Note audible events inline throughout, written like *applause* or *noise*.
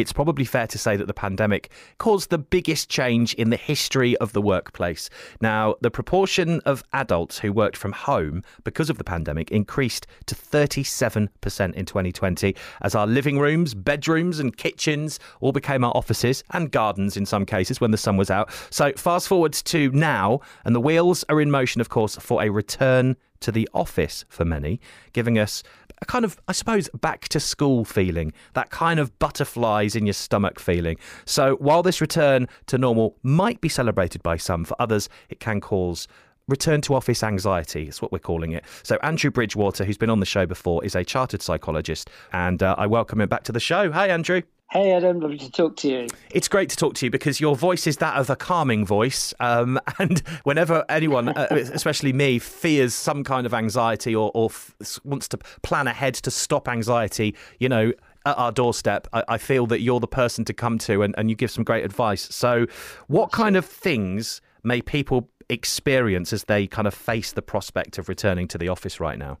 it's probably fair to say that the pandemic caused the biggest change in the history of the workplace. Now, the proportion of adults who worked from home because of the pandemic increased to 37% in 2020 as our living rooms, bedrooms, and kitchens all became our offices and gardens in some cases when the sun was out. So, fast forward to now, and the wheels are in motion, of course, for a return to the office for many, giving us a kind of, I suppose, back to school feeling, that kind of butterflies in your stomach feeling. So while this return to normal might be celebrated by some, for others, it can cause return to office anxiety. It's what we're calling it. So, Andrew Bridgewater, who's been on the show before, is a chartered psychologist, and uh, I welcome him back to the show. Hi, Andrew. Hey, Adam, lovely to talk to you. It's great to talk to you because your voice is that of a calming voice. Um, *laughs* and whenever anyone, uh, especially me, fears some kind of anxiety or, or f- wants to plan ahead to stop anxiety, you know, at our doorstep, I, I feel that you're the person to come to and, and you give some great advice. So, what kind of things may people experience as they kind of face the prospect of returning to the office right now?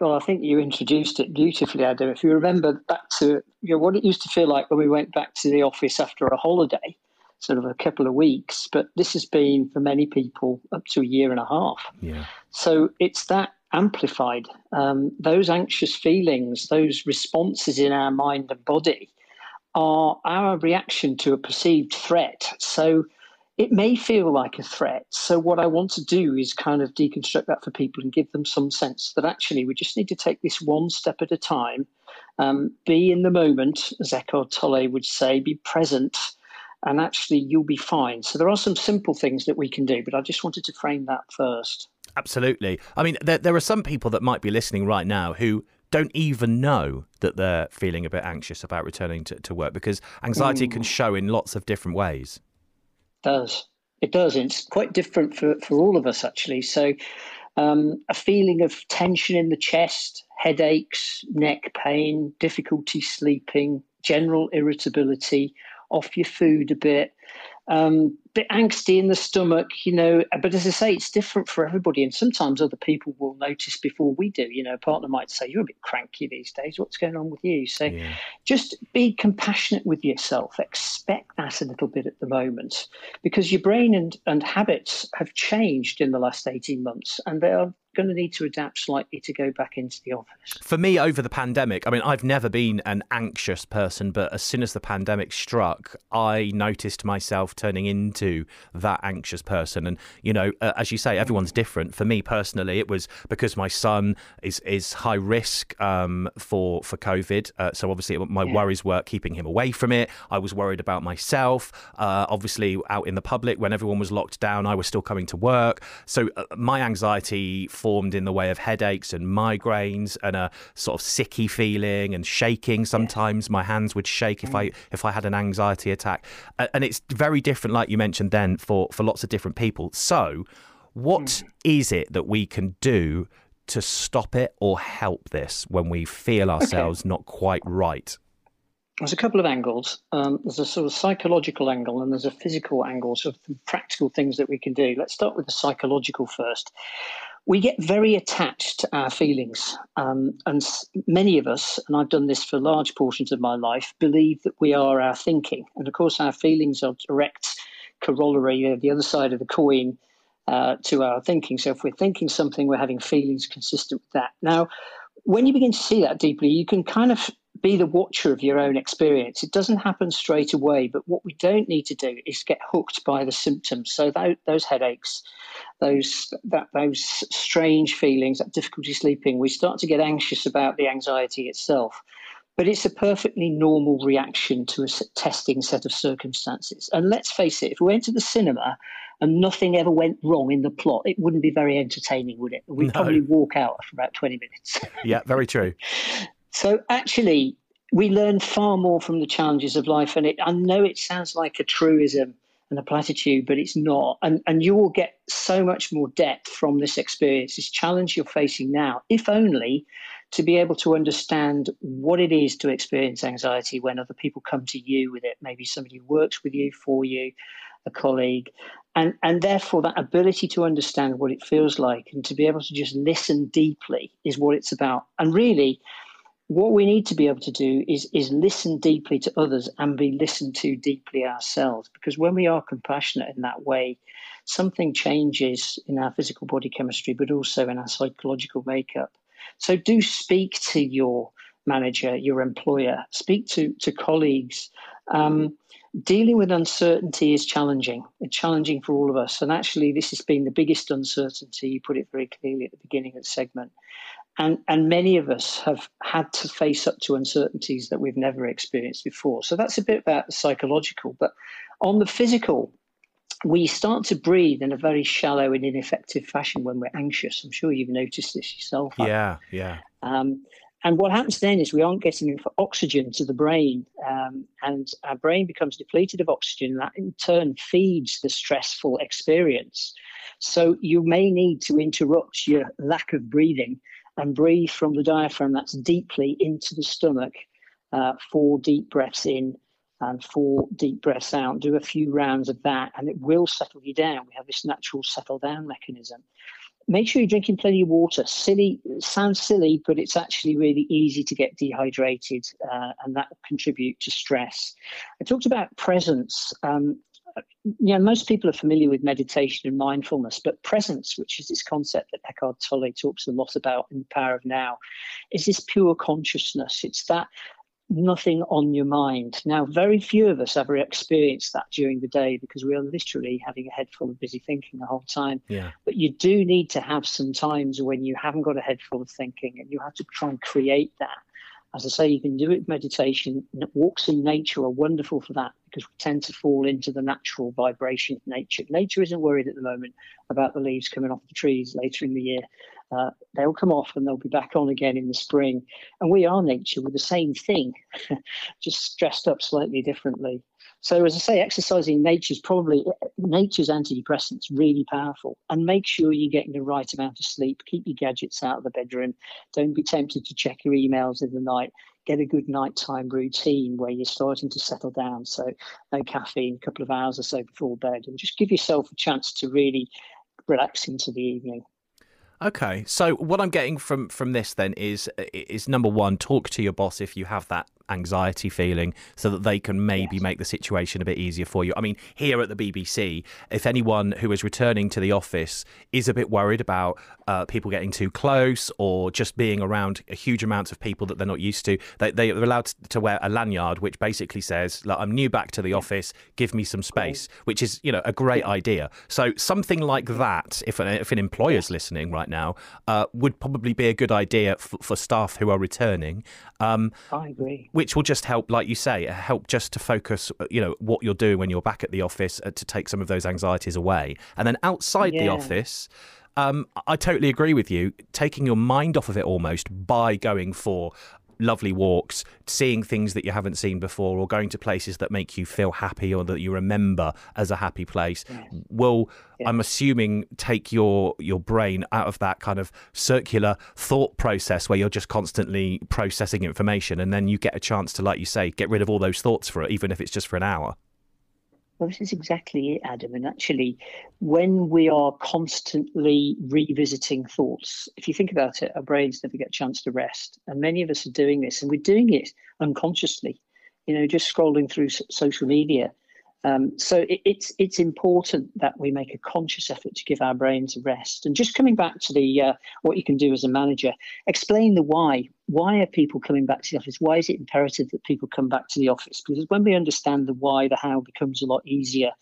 Well, I think you introduced it beautifully, Adam. If you remember back to you know, what it used to feel like when we went back to the office after a holiday, sort of a couple of weeks, but this has been for many people up to a year and a half. Yeah. So it's that amplified. Um, those anxious feelings, those responses in our mind and body are our reaction to a perceived threat. So it may feel like a threat. So, what I want to do is kind of deconstruct that for people and give them some sense that actually we just need to take this one step at a time, um, be in the moment, as Eckhart Tolle would say, be present, and actually you'll be fine. So, there are some simple things that we can do, but I just wanted to frame that first. Absolutely. I mean, there, there are some people that might be listening right now who don't even know that they're feeling a bit anxious about returning to, to work because anxiety mm. can show in lots of different ways does. It does. It's quite different for, for all of us, actually. So, um, a feeling of tension in the chest, headaches, neck pain, difficulty sleeping, general irritability, off your food a bit, um, bit angsty in the stomach, you know. But as I say, it's different for everybody, and sometimes other people will notice before we do. You know, a partner might say, "You're a bit cranky these days. What's going on with you?" So, yeah. just be compassionate with yourself. Expect that a little bit at the moment, because your brain and and habits have changed in the last eighteen months, and they are going to need to adapt slightly to go back into the office. For me, over the pandemic, I mean, I've never been an anxious person, but as soon as the pandemic struck, I noticed myself turning into that anxious person. And, you know, uh, as you say, everyone's different. For me personally, it was because my son is, is high risk um, for, for COVID. Uh, so obviously, my yeah. worries were keeping him away from it. I was worried about myself. Uh, obviously, out in the public, when everyone was locked down, I was still coming to work. So uh, my anxiety formed in the way of headaches and migraines and a sort of sicky feeling and shaking. Sometimes my hands would shake if I mm. if I had an anxiety attack, and it's very different, like you mentioned then, for for lots of different people. So, what mm. is it that we can do? To stop it or help this when we feel ourselves okay. not quite right? there's a couple of angles. Um, there's a sort of psychological angle and there's a physical angle, so practical things that we can do. Let's start with the psychological first we get very attached to our feelings. Um, and many of us, and I've done this for large portions of my life, believe that we are our thinking. And of course, our feelings are direct corollary, the other side of the coin, uh, to our thinking. So if we're thinking something, we're having feelings consistent with that. Now, when you begin to see that deeply, you can kind of be the watcher of your own experience. It doesn't happen straight away, but what we don't need to do is get hooked by the symptoms. So that, those headaches, those that those strange feelings, that difficulty sleeping, we start to get anxious about the anxiety itself. But it's a perfectly normal reaction to a testing set of circumstances. And let's face it, if we went to the cinema and nothing ever went wrong in the plot, it wouldn't be very entertaining, would it? We'd no. probably walk out for about 20 minutes. *laughs* yeah, very true. So actually, we learn far more from the challenges of life. And it, I know it sounds like a truism and a platitude, but it's not. And, and you will get so much more depth from this experience, this challenge you're facing now, if only to be able to understand what it is to experience anxiety when other people come to you with it, maybe somebody who works with you, for you, a colleague. And, and therefore, that ability to understand what it feels like and to be able to just listen deeply is what it's about. And really, what we need to be able to do is is listen deeply to others and be listened to deeply ourselves because when we are compassionate in that way something changes in our physical body chemistry but also in our psychological makeup so do speak to your manager your employer speak to to colleagues um, dealing with uncertainty is challenging it's challenging for all of us and actually this has been the biggest uncertainty you put it very clearly at the beginning of the segment and, and many of us have had to face up to uncertainties that we've never experienced before. So that's a bit about the psychological. But on the physical, we start to breathe in a very shallow and ineffective fashion when we're anxious. I'm sure you've noticed this yourself. Yeah, yeah. Um, and what happens then is we aren't getting enough oxygen to the brain, um, and our brain becomes depleted of oxygen, and that in turn feeds the stressful experience. So you may need to interrupt your lack of breathing and breathe from the diaphragm that's deeply into the stomach. Uh, four deep breaths in and four deep breaths out. Do a few rounds of that, and it will settle you down. We have this natural settle down mechanism. Make sure you're drinking plenty of water. Silly sounds silly, but it's actually really easy to get dehydrated, uh, and that will contribute to stress. I talked about presence. Um, you know, most people are familiar with meditation and mindfulness, but presence, which is this concept that Eckhart Tolle talks a lot about in The Power of Now, is this pure consciousness. It's that nothing on your mind. Now, very few of us ever experience that during the day because we are literally having a head full of busy thinking the whole time. Yeah. But you do need to have some times when you haven't got a head full of thinking and you have to try and create that as I say, you can do it with meditation. Walks in nature are wonderful for that because we tend to fall into the natural vibration of nature. Nature isn't worried at the moment about the leaves coming off the trees later in the year. Uh, they'll come off and they'll be back on again in the spring. And we are nature with the same thing, *laughs* just dressed up slightly differently. So as I say, exercising nature's probably nature's antidepressants really powerful. And make sure you're getting the right amount of sleep. Keep your gadgets out of the bedroom. Don't be tempted to check your emails in the night. Get a good nighttime routine where you're starting to settle down. So no caffeine, a couple of hours or so before bed, and just give yourself a chance to really relax into the evening. Okay, so what I'm getting from from this then is is number one, talk to your boss if you have that anxiety feeling so that they can maybe yes. make the situation a bit easier for you. I mean, here at the BBC, if anyone who is returning to the office is a bit worried about uh, people getting too close or just being around a huge amount of people that they're not used to, they, they're allowed to wear a lanyard which basically says, like, I'm new back to the office, give me some space, which is, you know, a great idea. So something like that, if an, if an employer's listening right now, uh, would probably be a good idea for, for staff who are returning. Um, I agree which will just help, like you say, help just to focus, uh, you know, what you're doing when you're back at the office uh, to take some of those anxieties away. And then outside yeah. the office, um, I totally agree with you. Taking your mind off of it almost by going for lovely walks, seeing things that you haven't seen before, or going to places that make you feel happy or that you remember as a happy place yeah. will, yeah. I'm assuming, take your your brain out of that kind of circular thought process where you're just constantly processing information, and then you get a chance to, like you say, get rid of all those thoughts for it, even if it's just for an hour. Well, this is exactly it, Adam. And actually, when we are constantly revisiting thoughts, if you think about it, our brains never get a chance to rest. And many of us are doing this, and we're doing it unconsciously, you know, just scrolling through social media um, so it, it's it's important that we make a conscious effort to give our brains a rest. And just coming back to the uh, what you can do as a manager, explain the why. Why are people coming back to the office? Why is it imperative that people come back to the office? Because when we understand the why, the how becomes a lot easier.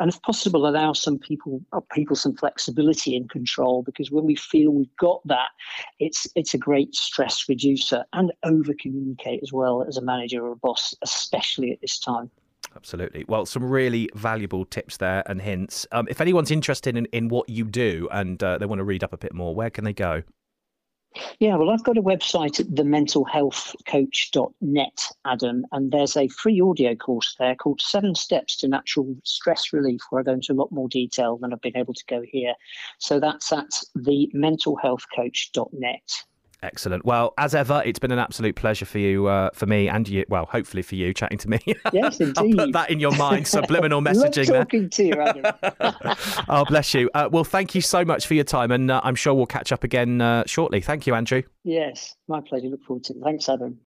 And if possible, allow some people uh, people some flexibility and control. Because when we feel we've got that, it's it's a great stress reducer and over communicate as well as a manager or a boss, especially at this time. Absolutely. Well, some really valuable tips there and hints. Um, if anyone's interested in, in what you do and uh, they want to read up a bit more, where can they go? Yeah, well, I've got a website at thementalhealthcoach.net, Adam, and there's a free audio course there called Seven Steps to Natural Stress Relief, where I go into a lot more detail than I've been able to go here. So that's at thementalhealthcoach.net. Excellent. Well, as ever, it's been an absolute pleasure for you, uh, for me, and you. Well, hopefully for you, chatting to me. *laughs* Yes, indeed. I'll put that in your mind. Subliminal *laughs* messaging. Love talking there. to you, Adam. *laughs* oh, bless you. Uh, well, thank you so much for your time, and uh, I'm sure we'll catch up again uh, shortly. Thank you, Andrew. Yes, my pleasure. Look forward to it. Thanks, Adam.